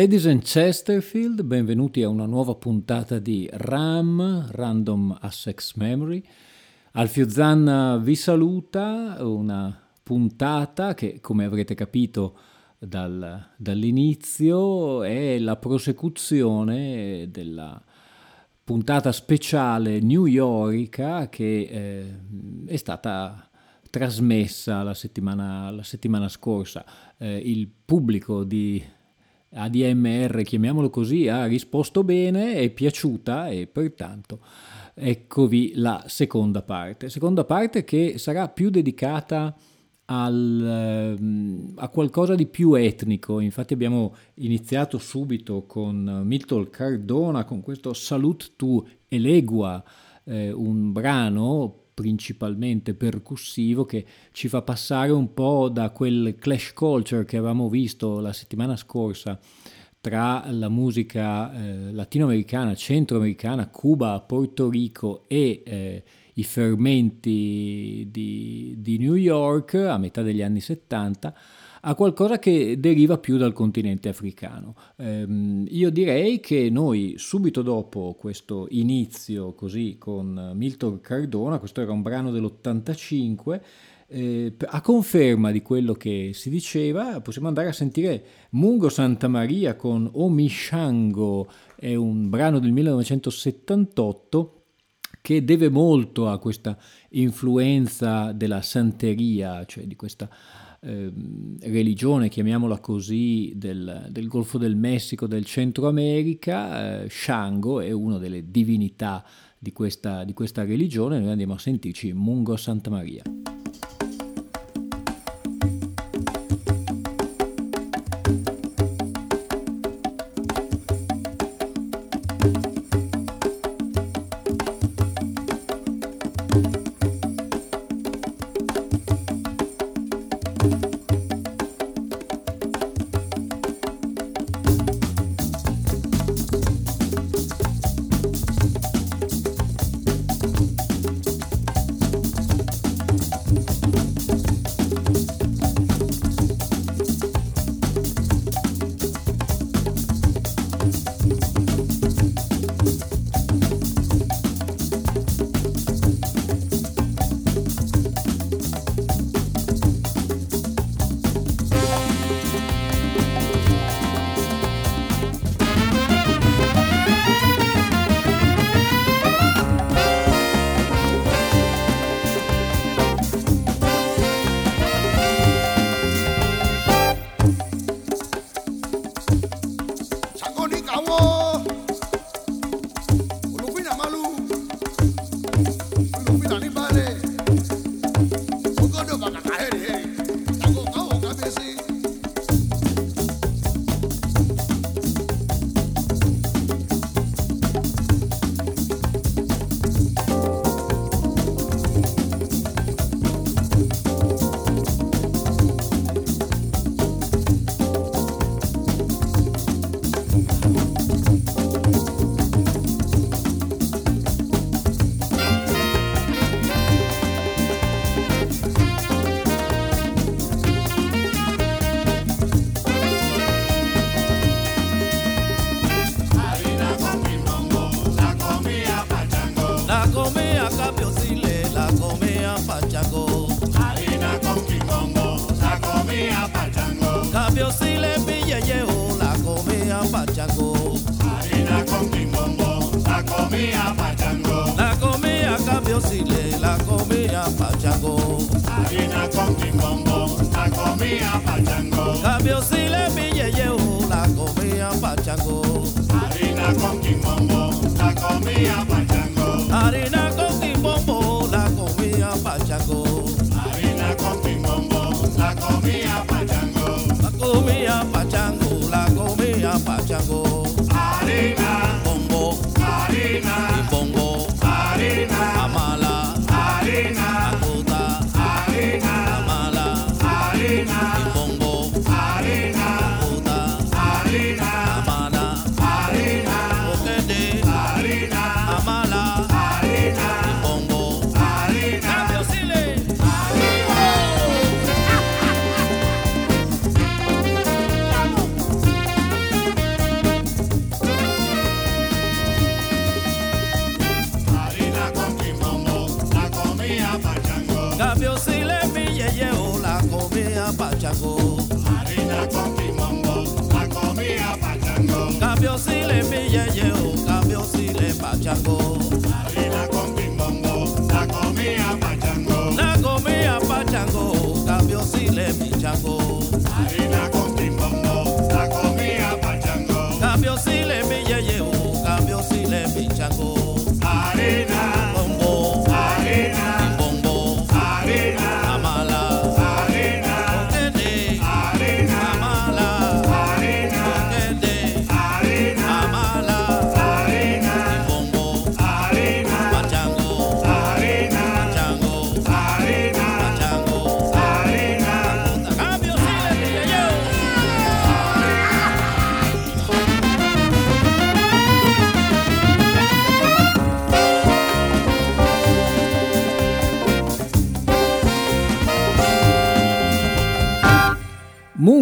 Ladies and Chesterfield, benvenuti a una nuova puntata di RAM, Random Assex Memory. Alfio Zanna vi saluta, una puntata che come avrete capito dal, dall'inizio è la prosecuzione della puntata speciale New York che eh, è stata trasmessa la settimana, la settimana scorsa. Eh, il pubblico di ADMR, chiamiamolo così, ha risposto bene, è piaciuta e pertanto eccovi la seconda parte. Seconda parte che sarà più dedicata al, ehm, a qualcosa di più etnico. Infatti abbiamo iniziato subito con Milton Cardona, con questo Salute to Elegua, eh, un brano principalmente percussivo che ci fa passare un po' da quel clash culture che avevamo visto la settimana scorsa tra la musica eh, latinoamericana, centroamericana, Cuba, Porto Rico e eh, i fermenti di, di New York a metà degli anni 70 a qualcosa che deriva più dal continente africano. Ehm, io direi che noi subito dopo questo inizio così con Milton Cardona, questo era un brano dell'85, eh, a conferma di quello che si diceva, possiamo andare a sentire Mungo Santa Maria con Omishango, è un brano del 1978 che deve molto a questa influenza della santeria, cioè di questa eh, religione, chiamiamola così, del, del, Golfo del Messico, del Centro America, eh, Shango è una delle divinità di questa, di questa religione, noi andiamo a sentirci Mungo Santa Maria. Mi yeyeo, la comía pachango. Harina con quimbombo, la pachango. Harina con quimbombo, la comía pachango. Harina con quimbombo, la pachango. La comía pachango, la comía pachango. Harina, bombo, harina, bombo,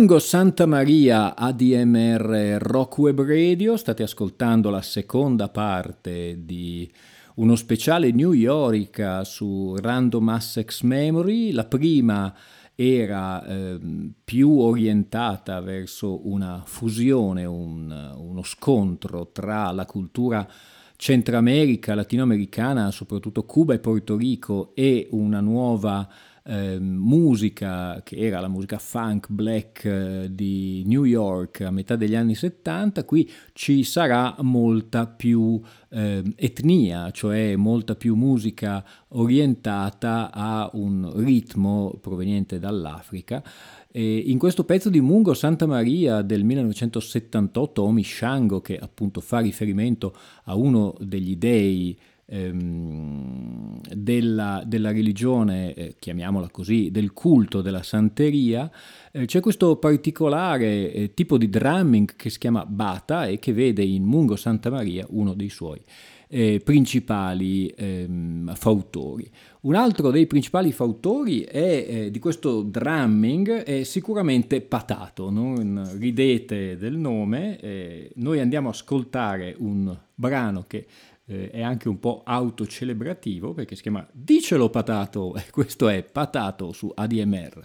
Mungo Santa Maria ADMR Rock Web Radio, state ascoltando la seconda parte di uno speciale New York su Random Access Memory. La prima era ehm, più orientata verso una fusione, un- uno scontro tra la cultura centroamerica, latinoamericana, soprattutto Cuba e Porto Rico, e una nuova ehm, musica che era la musica funk black eh, di New York a metà degli anni 70, qui ci sarà molta più ehm, etnia, cioè molta più musica orientata a un ritmo proveniente dall'Africa. E in questo pezzo di Mungo Santa Maria del 1978, Omi Shango, che appunto fa riferimento a uno degli dei ehm, della, della religione, eh, chiamiamola così, del culto della santeria, eh, c'è questo particolare eh, tipo di drumming che si chiama bata e che vede in Mungo Santa Maria uno dei suoi eh, principali ehm, fautori. Un altro dei principali fautori è, eh, di questo drumming è sicuramente Patato, non ridete del nome, eh, noi andiamo a ascoltare un brano che eh, è anche un po' autocelebrativo perché si chiama Dicelo Patato, e questo è Patato su ADMR.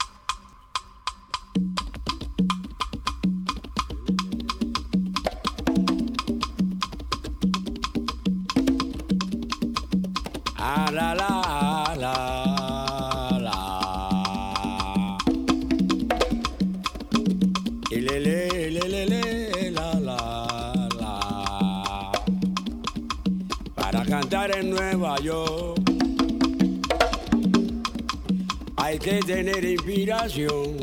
Ah la la hay que tener inspiración.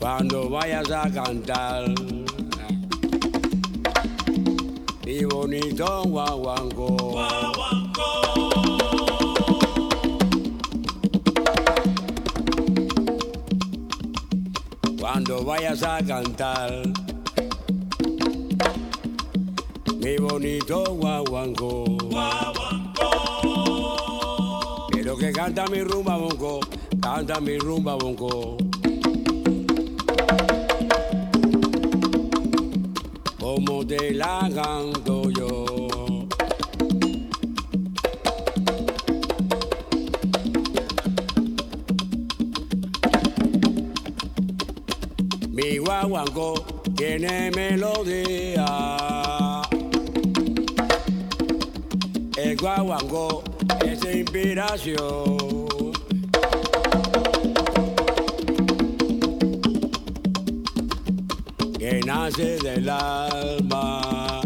Cuando vayas a cantar mi bonito guaguanco. Cuando vayas a cantar mi bonito guaguancó. Guaguancó. Quiero que canta mi rumba bonco, canta mi rumba bonco. Como te la canto yo. Mi guaguancó tiene melodía. de guaguancó es inspiración. Que nace del alma.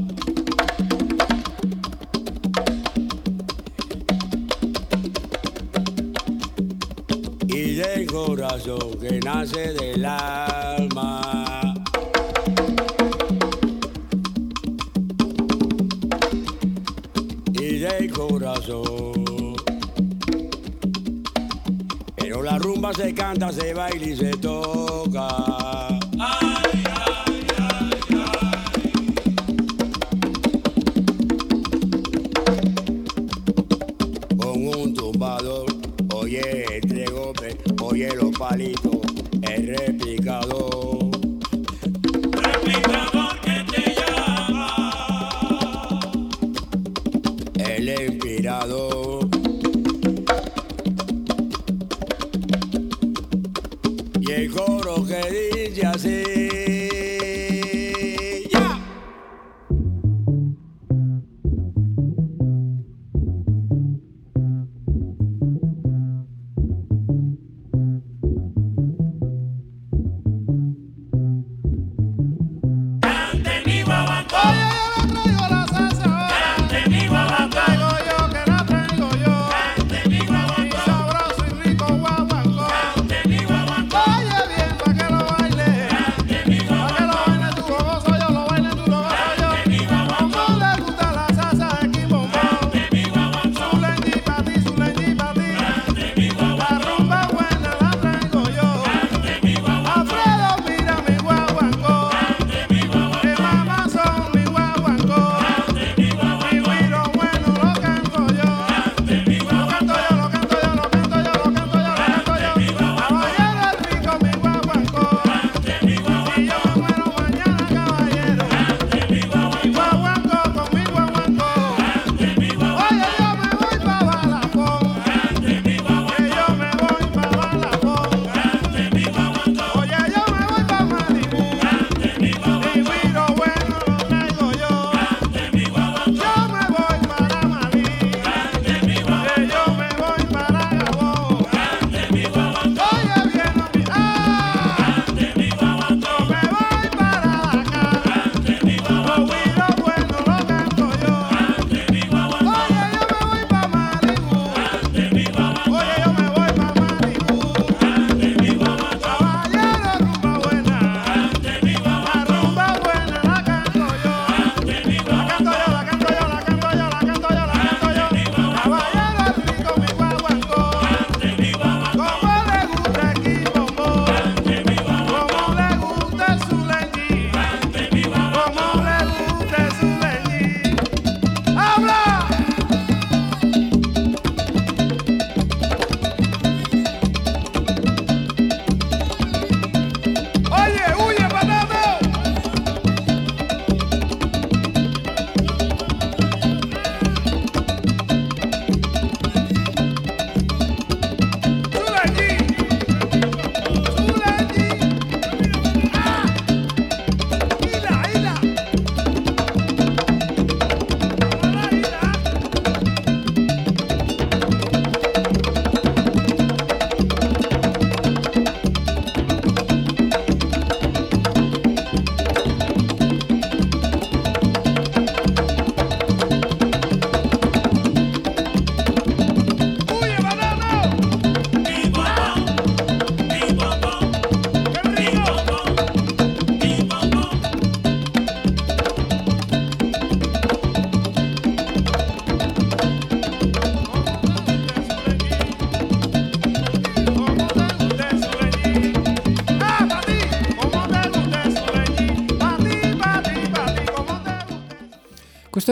Y del corazón que nace del alma. corazón. Pero la rumba se canta, se baila y se toca.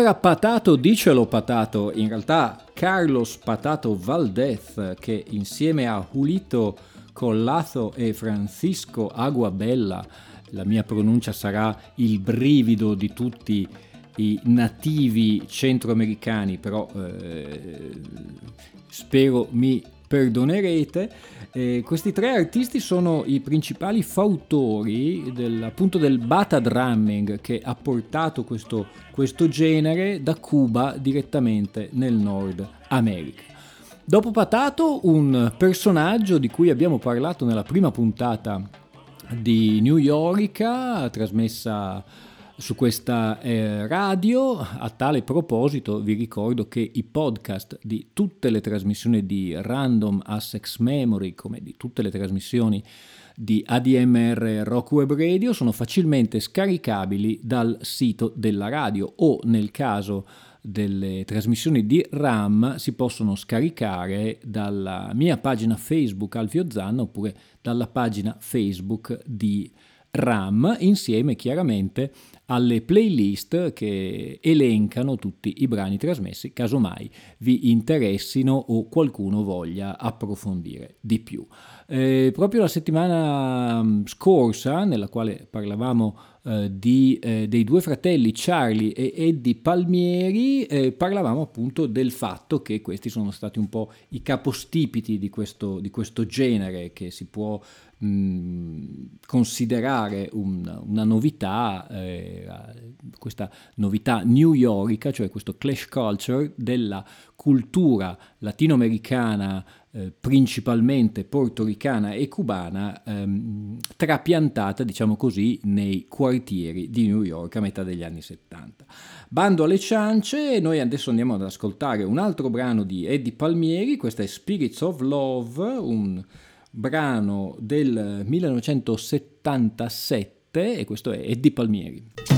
era Patato, dicelo Patato, in realtà Carlos Patato Valdez che insieme a Julito Collazo e Francisco Aguabella, la mia pronuncia sarà il brivido di tutti i nativi centroamericani, però eh, spero mi perdonerete. Eh, questi tre artisti sono i principali fautori del, appunto del bata drumming che ha portato questo, questo genere da Cuba direttamente nel Nord America. Dopo Patato, un personaggio di cui abbiamo parlato nella prima puntata di New York, trasmessa su questa eh, radio. A tale proposito vi ricordo che i podcast di tutte le trasmissioni di Random Assex Memory, come di tutte le trasmissioni di ADMR Rock Web Radio, sono facilmente scaricabili dal sito della radio o nel caso delle trasmissioni di RAM si possono scaricare dalla mia pagina Facebook Alfio Zanna oppure dalla pagina Facebook di RAM insieme chiaramente alle playlist che elencano tutti i brani trasmessi, casomai vi interessino o qualcuno voglia approfondire di più. Eh, proprio la settimana mm, scorsa, nella quale parlavamo eh, di, eh, dei due fratelli Charlie e Eddie Palmieri, eh, parlavamo appunto del fatto che questi sono stati un po' i capostipiti di questo, di questo genere che si può considerare un, una novità, eh, questa novità new yorkica, cioè questo clash culture della cultura latinoamericana, eh, principalmente portoricana e cubana, ehm, trapiantata, diciamo così, nei quartieri di New York a metà degli anni 70. Bando alle ciance, noi adesso andiamo ad ascoltare un altro brano di Eddie Palmieri, questa è Spirits of Love, un brano del 1977 e questo è Eddie Palmieri.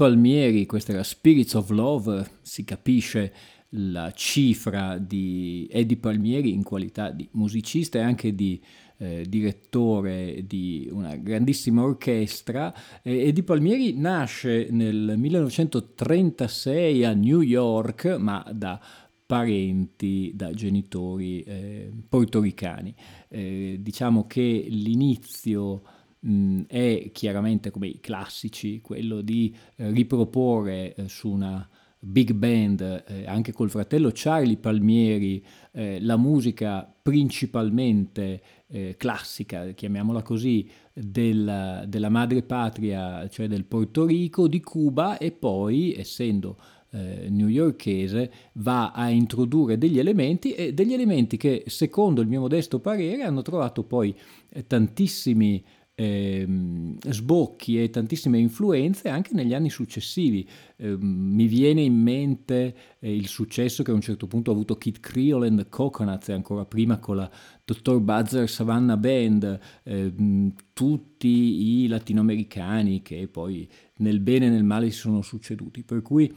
Palmieri, questa era Spirits of Love, si capisce la cifra di Eddie Palmieri in qualità di musicista e anche di eh, direttore di una grandissima orchestra. Eh, Eddie Palmieri nasce nel 1936 a New York, ma da parenti, da genitori eh, portoricani. Eh, diciamo che l'inizio mh, è chiaramente come i classici, quello di eh, riproporre eh, su una big band, eh, anche col fratello Charlie Palmieri, eh, la musica principalmente eh, classica, chiamiamola così, della, della madrepatria, cioè del Porto Rico, di Cuba e poi, essendo eh, newyorkese, va a introdurre degli elementi e degli elementi che, secondo il mio modesto parere, hanno trovato poi eh, tantissimi ehm, sbocchi e tantissime influenze anche negli anni successivi. Eh, mi viene in mente eh, il successo che a un certo punto ha avuto Kid Creole and the Coconuts e ancora prima con la Dr. Buzzer Savannah Band, ehm, tutti i latinoamericani che poi nel bene e nel male si sono succeduti. Per cui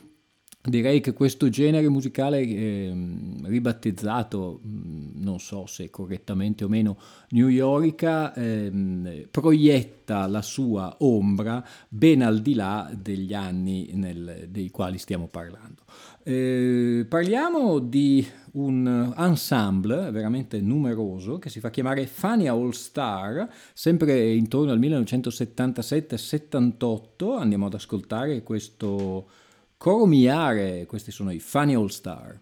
Direi che questo genere musicale eh, ribattezzato, non so se correttamente o meno, New Yorica, eh, proietta la sua ombra ben al di là degli anni nel, dei quali stiamo parlando. Eh, parliamo di un ensemble veramente numeroso che si fa chiamare Fania All Star, sempre intorno al 1977-78. Andiamo ad ascoltare questo Coro questi sono i Funny All Star.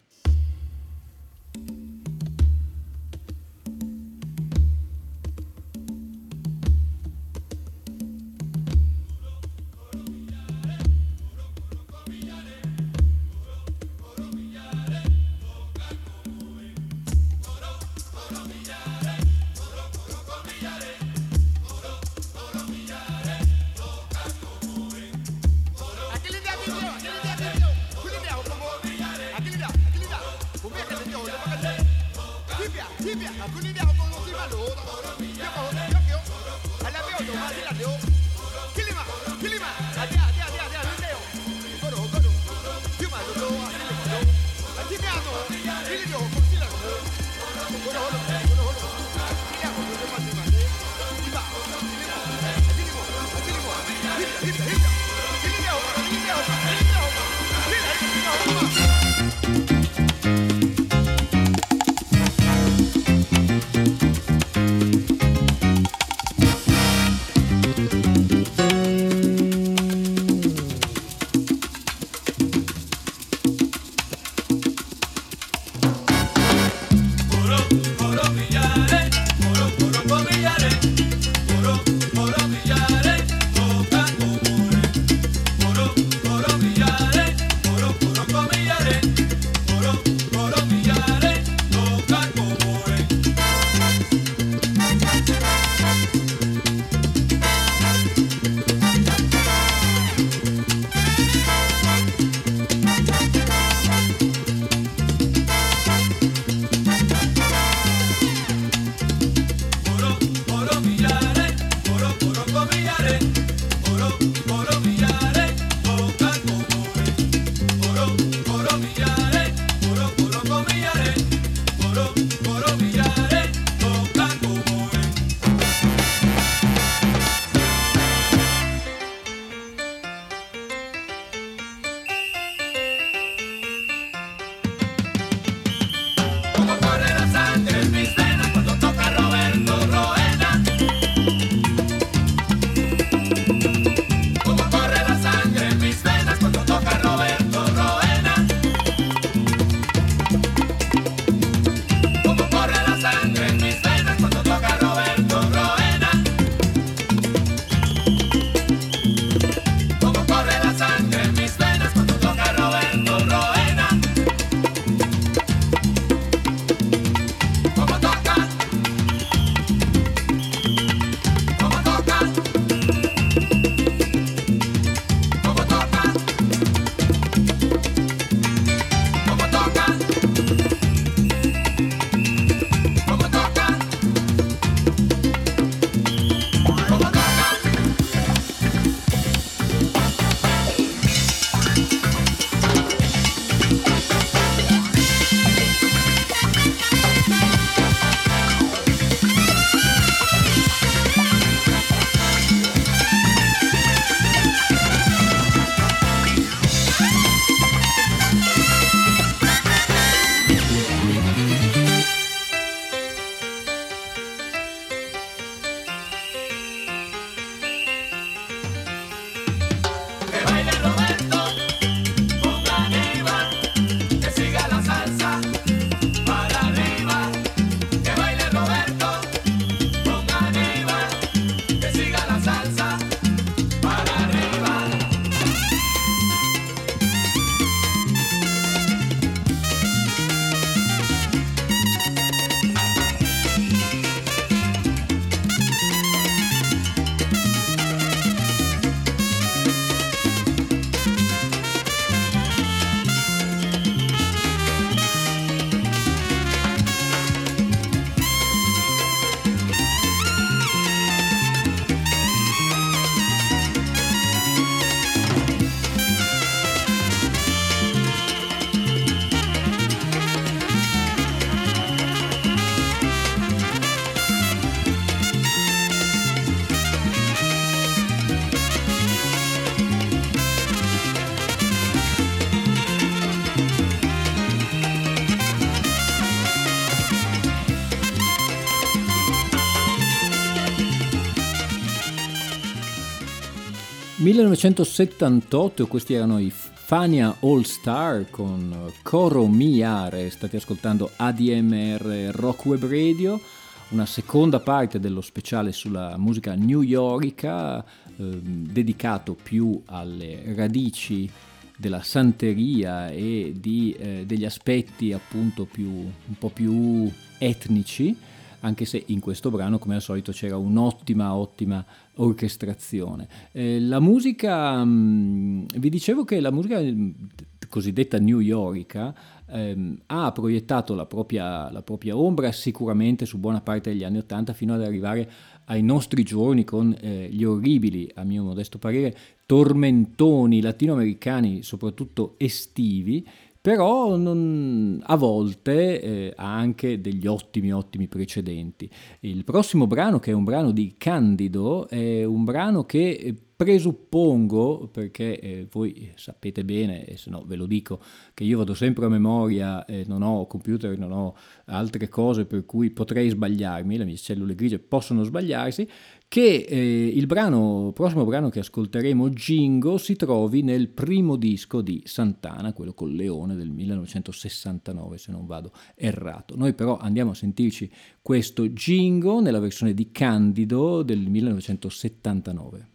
1978, questi erano i Fania All Star con Coro Miare, state ascoltando ADMR Rock Web Radio, una seconda parte dello speciale sulla musica new yorkica, ehm, dedicato più alle radici della santeria e di, eh, degli aspetti appunto più, un po' più etnici anche se in questo brano come al solito c'era un'ottima ottima orchestrazione. Eh, la musica, mh, vi dicevo che la musica mh, cosiddetta new yorkica ehm, ha proiettato la propria, la propria, ombra sicuramente su buona parte degli anni Ottanta fino ad arrivare ai nostri giorni con eh, gli orribili, a mio modesto parere, tormentoni latinoamericani, soprattutto estivi, però non, a volte eh, ha anche degli ottimi ottimi precedenti. Il prossimo brano, che è un brano di Candido, è un brano che eh, presuppongo, perché eh, voi sapete bene, e se no ve lo dico, che io vado sempre a memoria, eh, non ho computer, non ho altre cose per cui potrei sbagliarmi, le mie cellule grigie possono sbagliarsi, che eh, il brano, prossimo brano che ascolteremo, Jingo, si trovi nel primo disco di Santana, quello col leone del 1969, se non vado errato. Noi però andiamo a sentirci questo Jingo nella versione di Candido del 1979.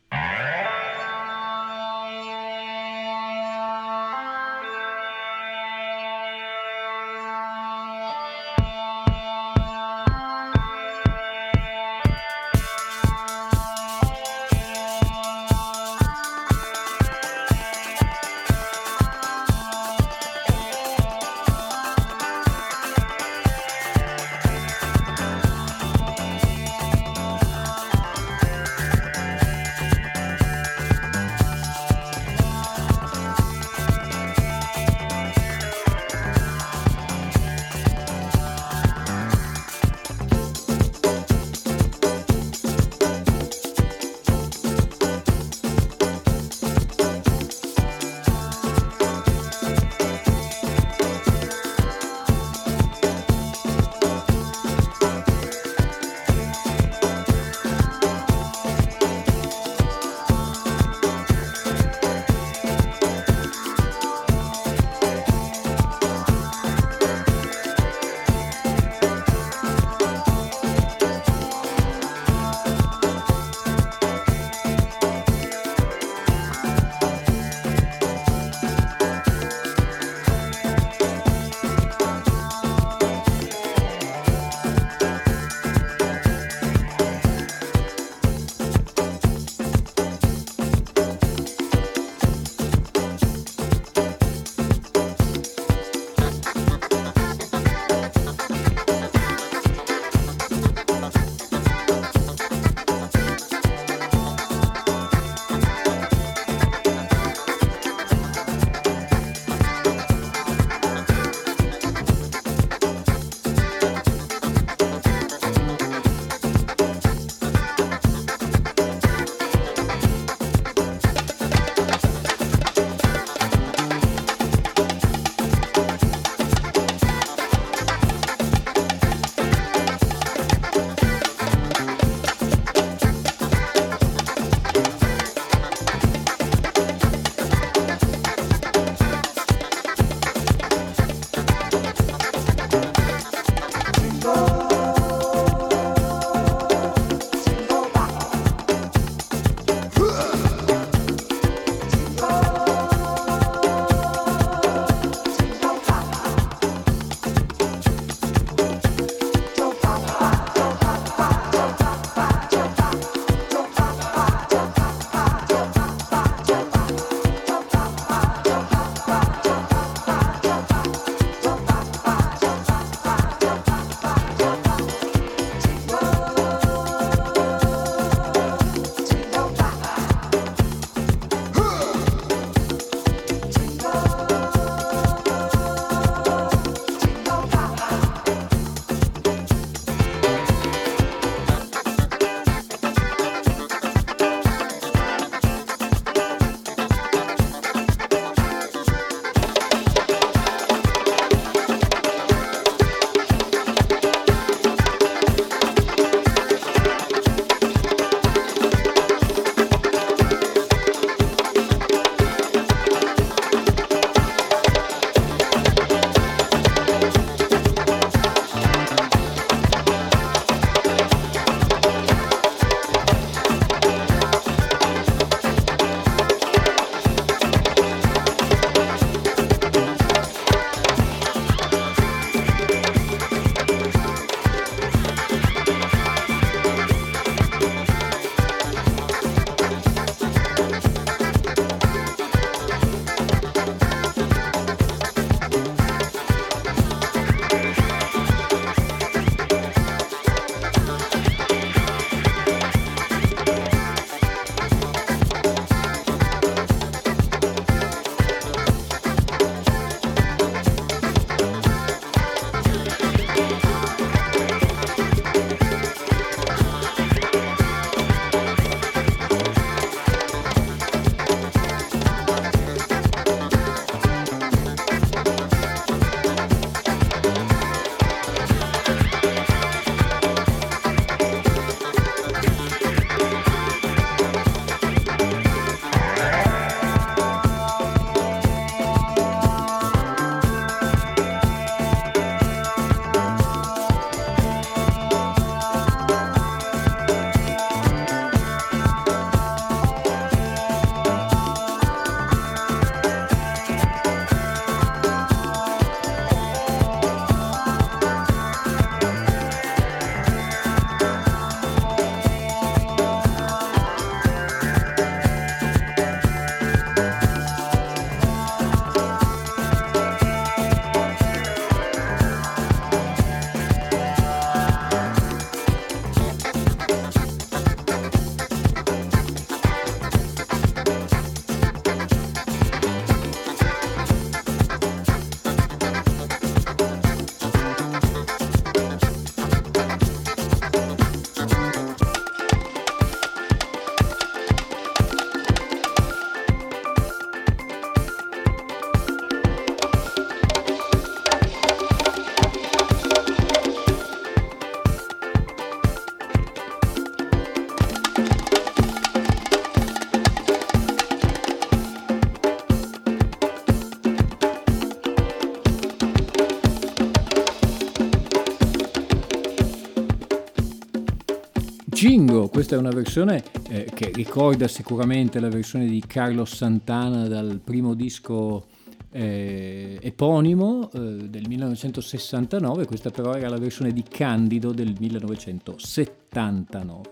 Questa è una versione eh, che ricorda sicuramente la versione di Carlos Santana dal primo disco eh, eponimo eh, del 1969, questa però era la versione di Candido del 1979.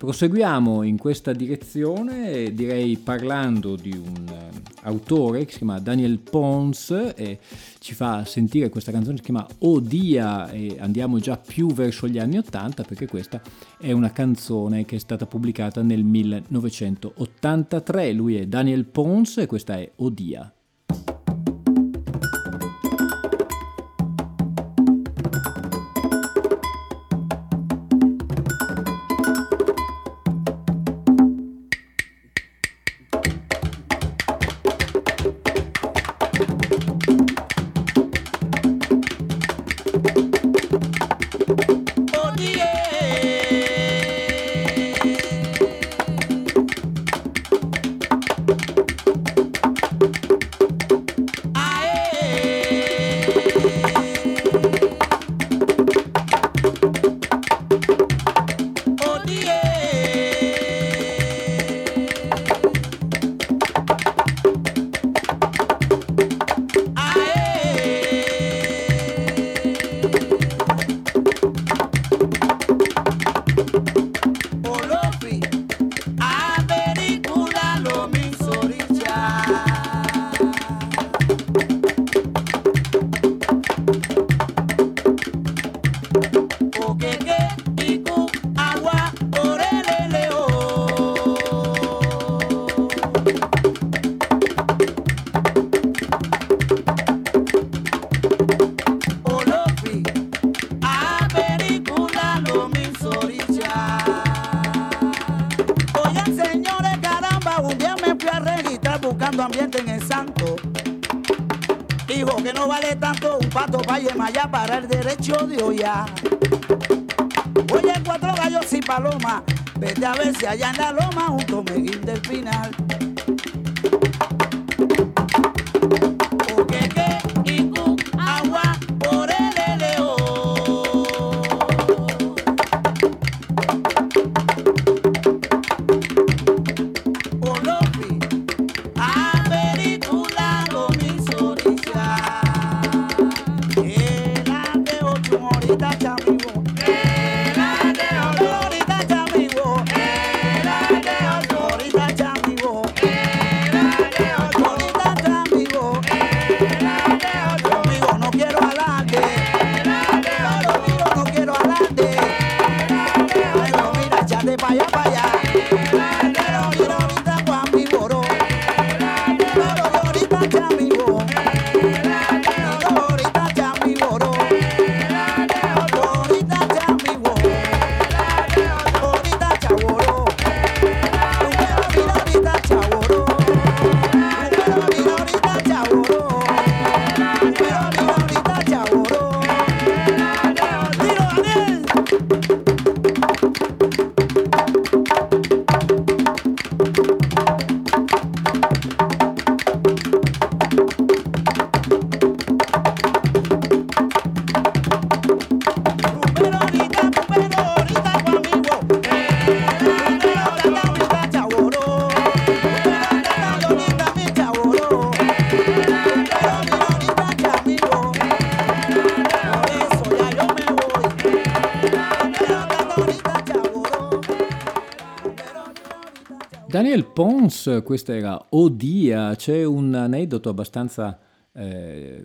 Proseguiamo in questa direzione, direi parlando di un eh, autore che si chiama Daniel Pons e ci fa sentire questa canzone che si chiama Odia e andiamo già più verso gli anni 80 perché questa è una canzone che è stata pubblicata nel 1983. Lui è Daniel Pons e questa è Odia. Pato para Maya para el derecho de olla. Oye, cuatro gallos y palomas, vete a ver si allá en la loma un tomeguín del final. Daniel Pons, questa era Odia, c'è un aneddoto abbastanza eh,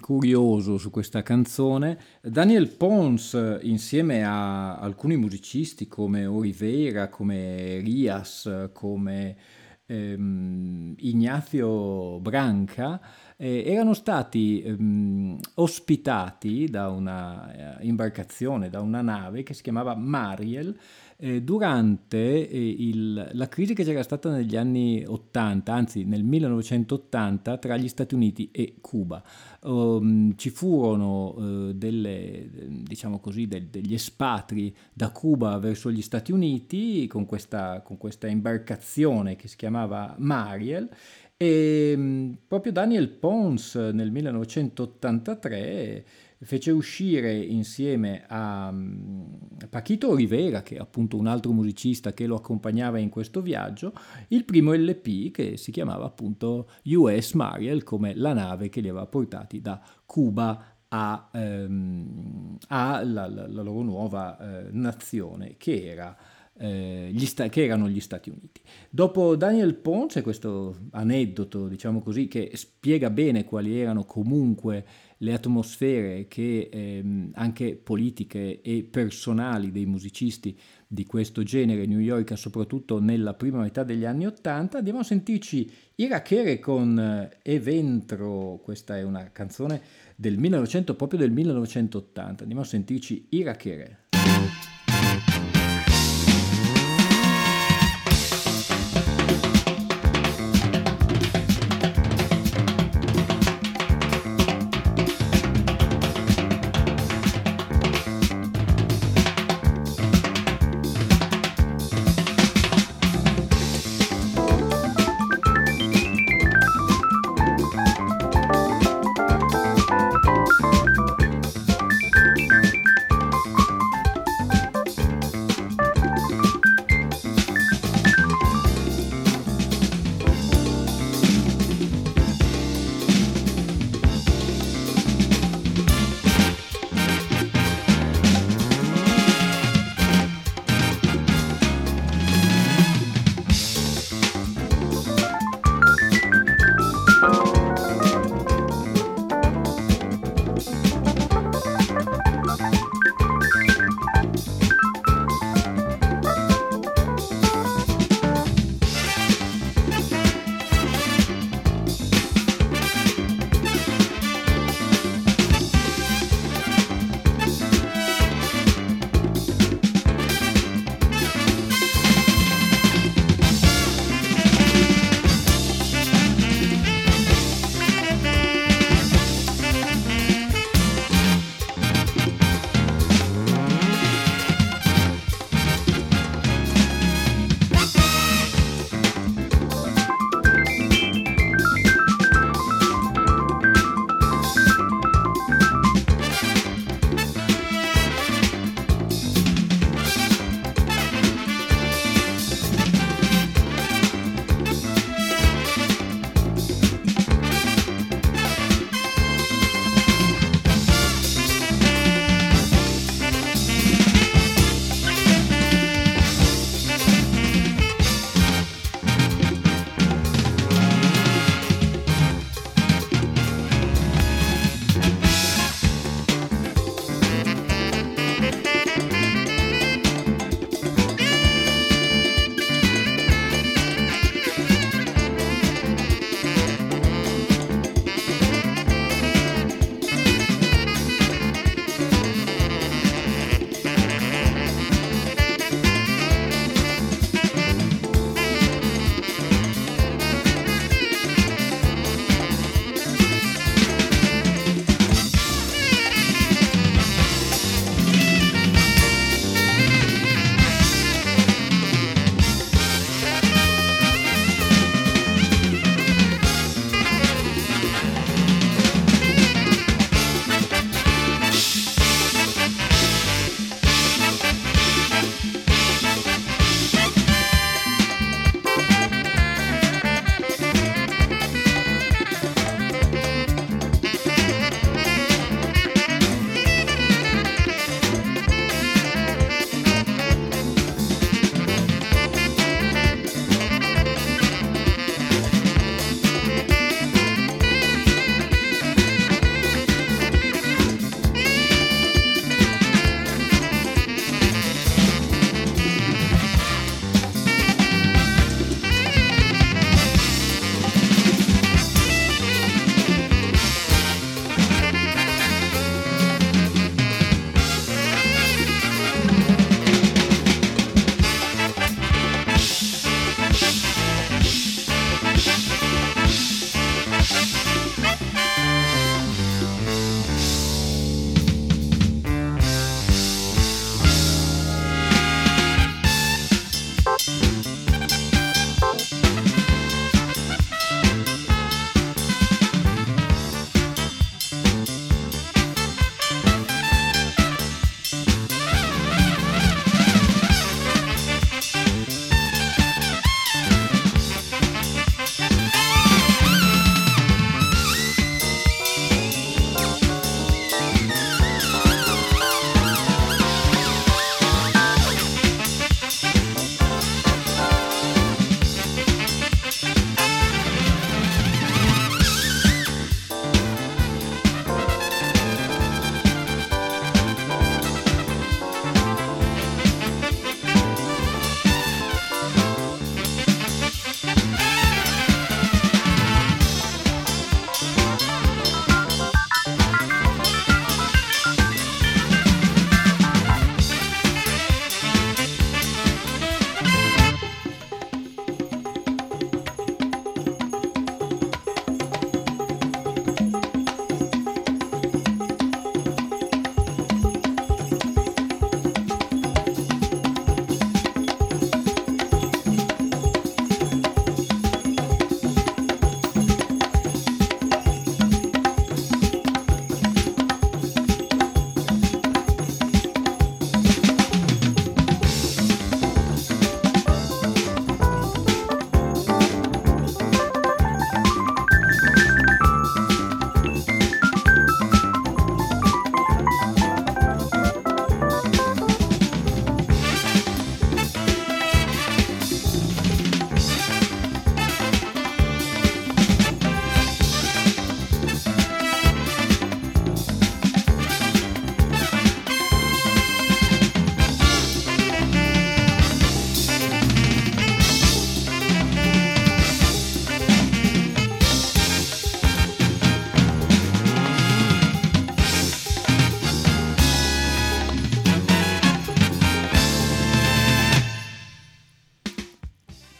curioso su questa canzone. Daniel Pons, insieme a alcuni musicisti come Oliveira, come Rias, come ehm, Ignazio Branca, eh, erano stati ehm, ospitati da una eh, imbarcazione, da una nave che si chiamava Mariel, eh, durante eh, il- la crisi che c'era stata negli anni 80, anzi nel 1980, tra gli Stati Uniti e Cuba. Um, ci furono eh, delle, diciamo così, del- degli espatri da Cuba verso gli Stati Uniti con questa, con questa imbarcazione che si chiamava Mariel e mh, proprio Daniel Pons nel 1983 fece uscire insieme a mm, Paquito Rivera, che è appunto un altro musicista che lo accompagnava in questo viaggio, il primo LP che si chiamava appunto US Mariel, come la nave che li aveva portati da Cuba a, ehm, la, loro nuova eh, nazione che era eh, sta- che erano gli Stati Uniti. Dopo Daniel Ponce, questo aneddoto, diciamo così, che spiega bene quali erano comunque le atmosfere che ehm, anche politiche e personali dei musicisti di questo genere New York, soprattutto nella prima metà degli anni Ottanta, andiamo a sentirci Irachere con eh, Eventro, questa è una canzone del 1900, proprio del 1980, andiamo a sentirci Irachere.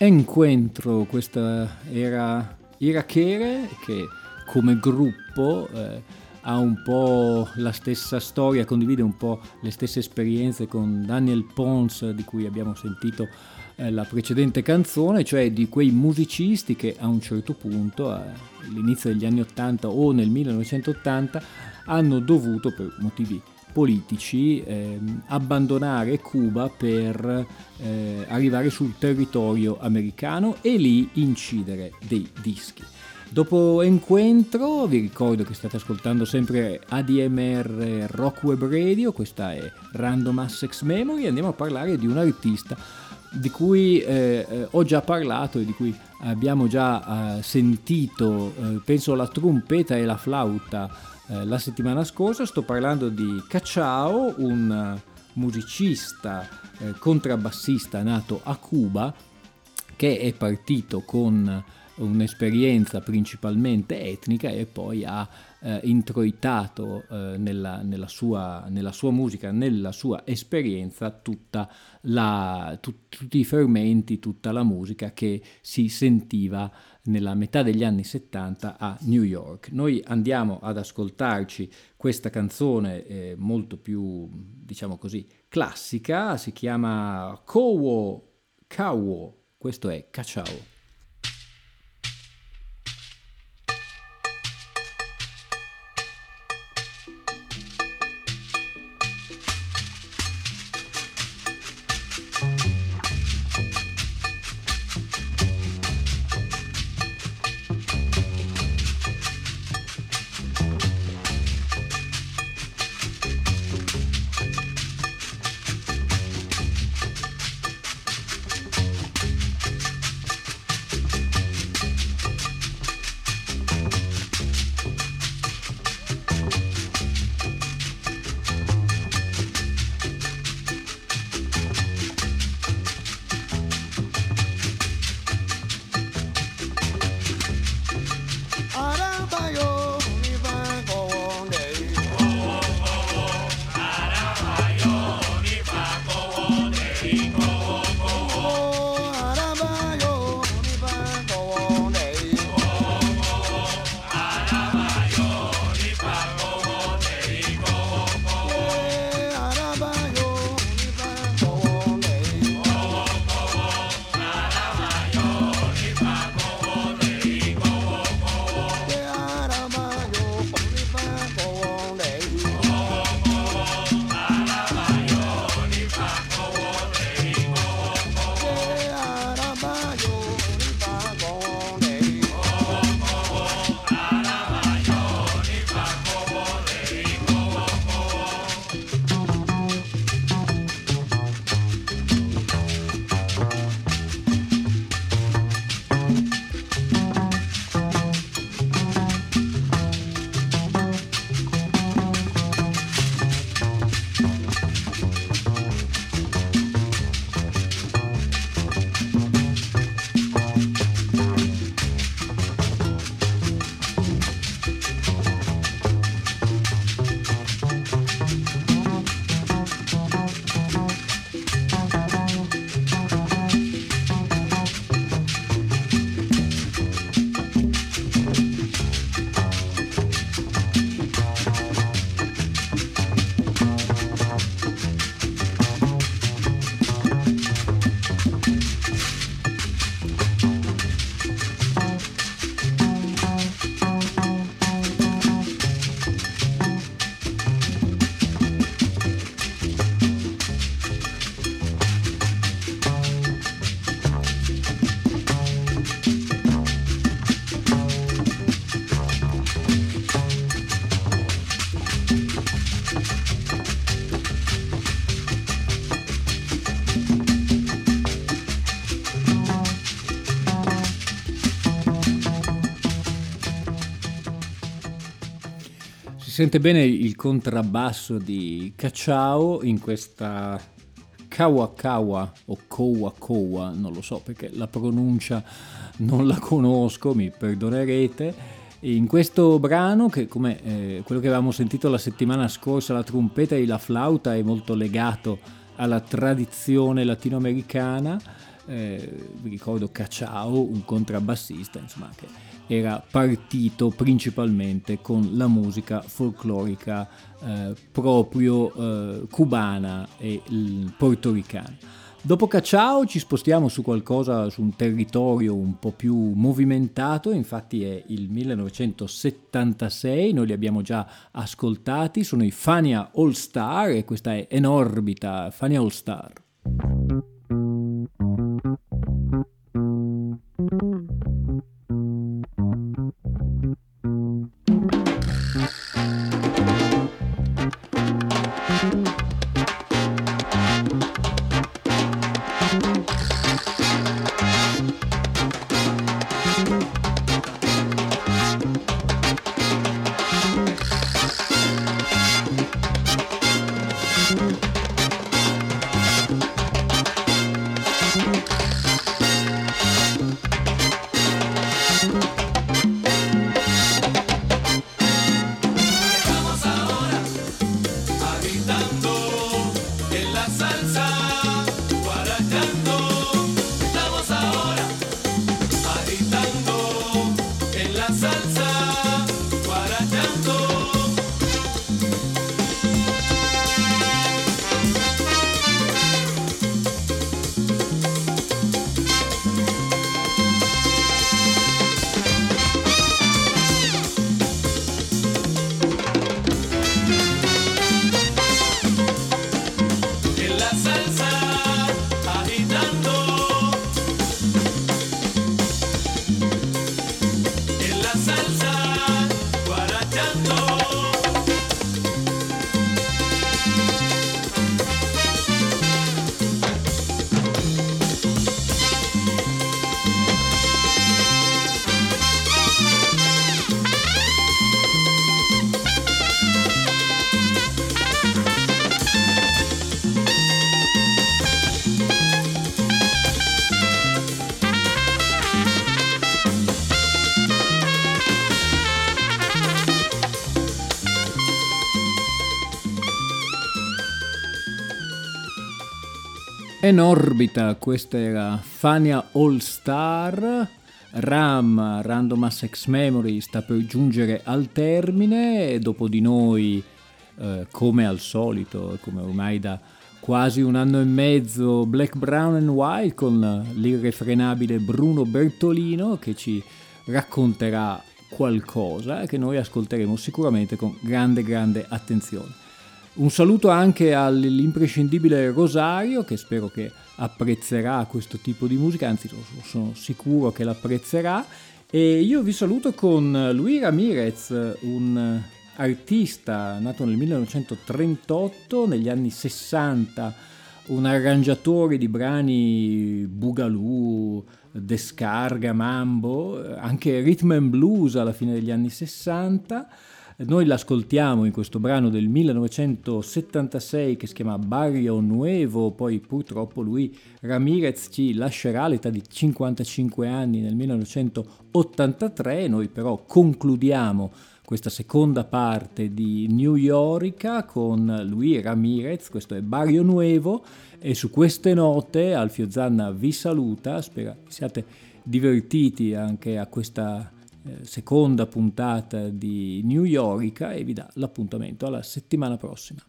Encuentro, questa era Irakere che come gruppo eh, ha un po' la stessa storia, condivide un po' le stesse esperienze con Daniel Pons di cui abbiamo sentito eh, la precedente canzone, cioè di quei musicisti che a un certo punto, all'inizio degli anni 80 o nel 1980, hanno dovuto per motivi politici eh, abbandonare Cuba per eh, arrivare sul territorio americano e lì incidere dei dischi. Dopo Encuentro vi ricordo che state ascoltando sempre ADMR Rock Web Radio, questa è Random Assex Memory, andiamo a parlare di un artista di cui eh, eh, ho già parlato e di cui abbiamo già eh, sentito, eh, penso la trompeta e la flauta eh, la settimana scorsa, sto parlando di Cacciao, un eh, musicista contrabbassista nato a Cuba che è partito con un'esperienza principalmente etnica e poi ha eh, introitato eh, nella, nella, sua, nella, sua, musica, nella sua esperienza la, tu, tutti i fermenti, tutta la musica che si sentiva nella metà degli anni 70 a New York. Noi andiamo ad ascoltarci questa canzone eh, molto più, diciamo così, classica, si chiama Kowo Kawo, questo è Cacciao. Sente bene il contrabbasso di Cacciao in questa Kawa Kawa o Kowa Kowa, non lo so perché la pronuncia non la conosco, mi perdonerete. In questo brano, che come eh, quello che avevamo sentito la settimana scorsa, la trompeta e la flauta è molto legato alla tradizione latinoamericana, eh, vi ricordo Cacciao, un contrabbassista, insomma, che era partito principalmente con la musica folclorica eh, proprio eh, cubana e portoricana. Dopo Cacciao ci spostiamo su qualcosa, su un territorio un po' più movimentato, infatti è il 1976, noi li abbiamo già ascoltati, sono i Fania All Star e questa è Enorbita Fania All Star. In orbita, questa era Fania All Star. RAM, Random Access Memory, sta per giungere al termine e dopo di noi, eh, come al solito, come ormai da quasi un anno e mezzo, Black, Brown and White con l'irrefrenabile Bruno Bertolino che ci racconterà qualcosa che noi ascolteremo sicuramente con grande, grande attenzione. Un saluto anche all'imprescindibile Rosario che spero che apprezzerà questo tipo di musica, anzi sono sicuro che l'apprezzerà. E io vi saluto con Luis Ramirez, un artista nato nel 1938, negli anni 60, un arrangiatore di brani boogaloo, descarga, mambo, anche rhythm and blues alla fine degli anni 60. Noi l'ascoltiamo in questo brano del 1976 che si chiama Barrio Nuevo, poi purtroppo lui Ramirez ci lascerà all'età di 55 anni nel 1983, noi però concludiamo questa seconda parte di New York con lui Ramirez, questo è Barrio Nuevo e su queste note Alfio Zanna vi saluta, spero siate divertiti anche a questa seconda puntata di New York e vi dà l'appuntamento alla settimana prossima.